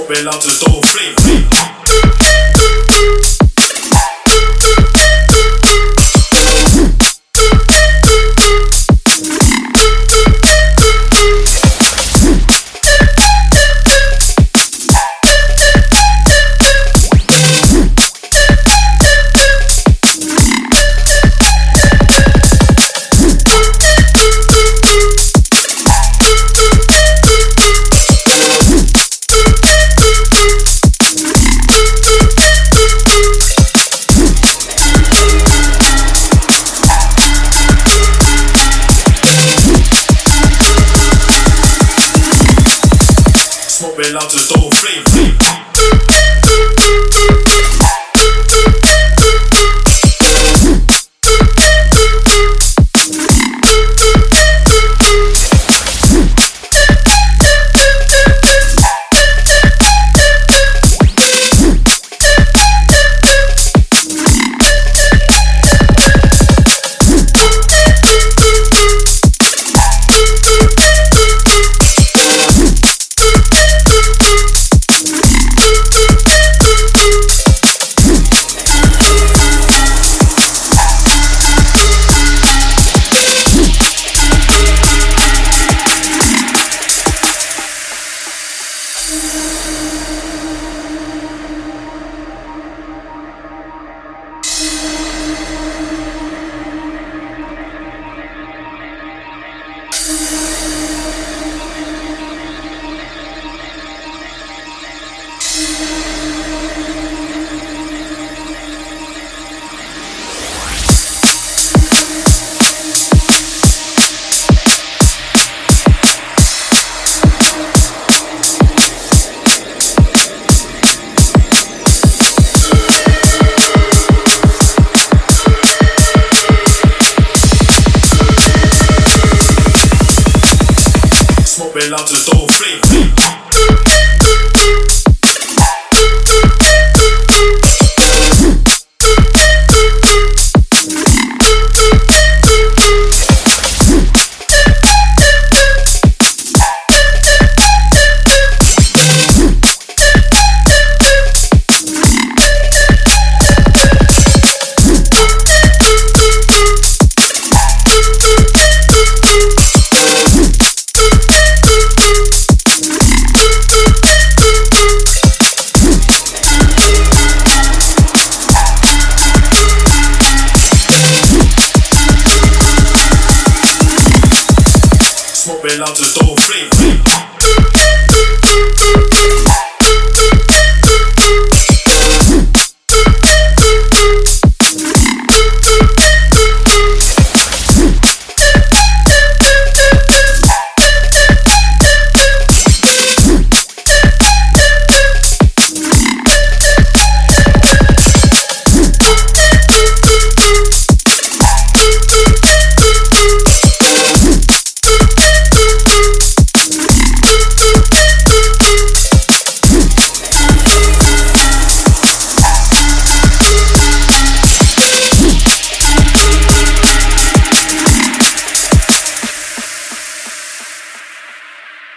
Smoke belong to stone flame. Smoke belong to stone flame. Belong to stone Open love the door, flame.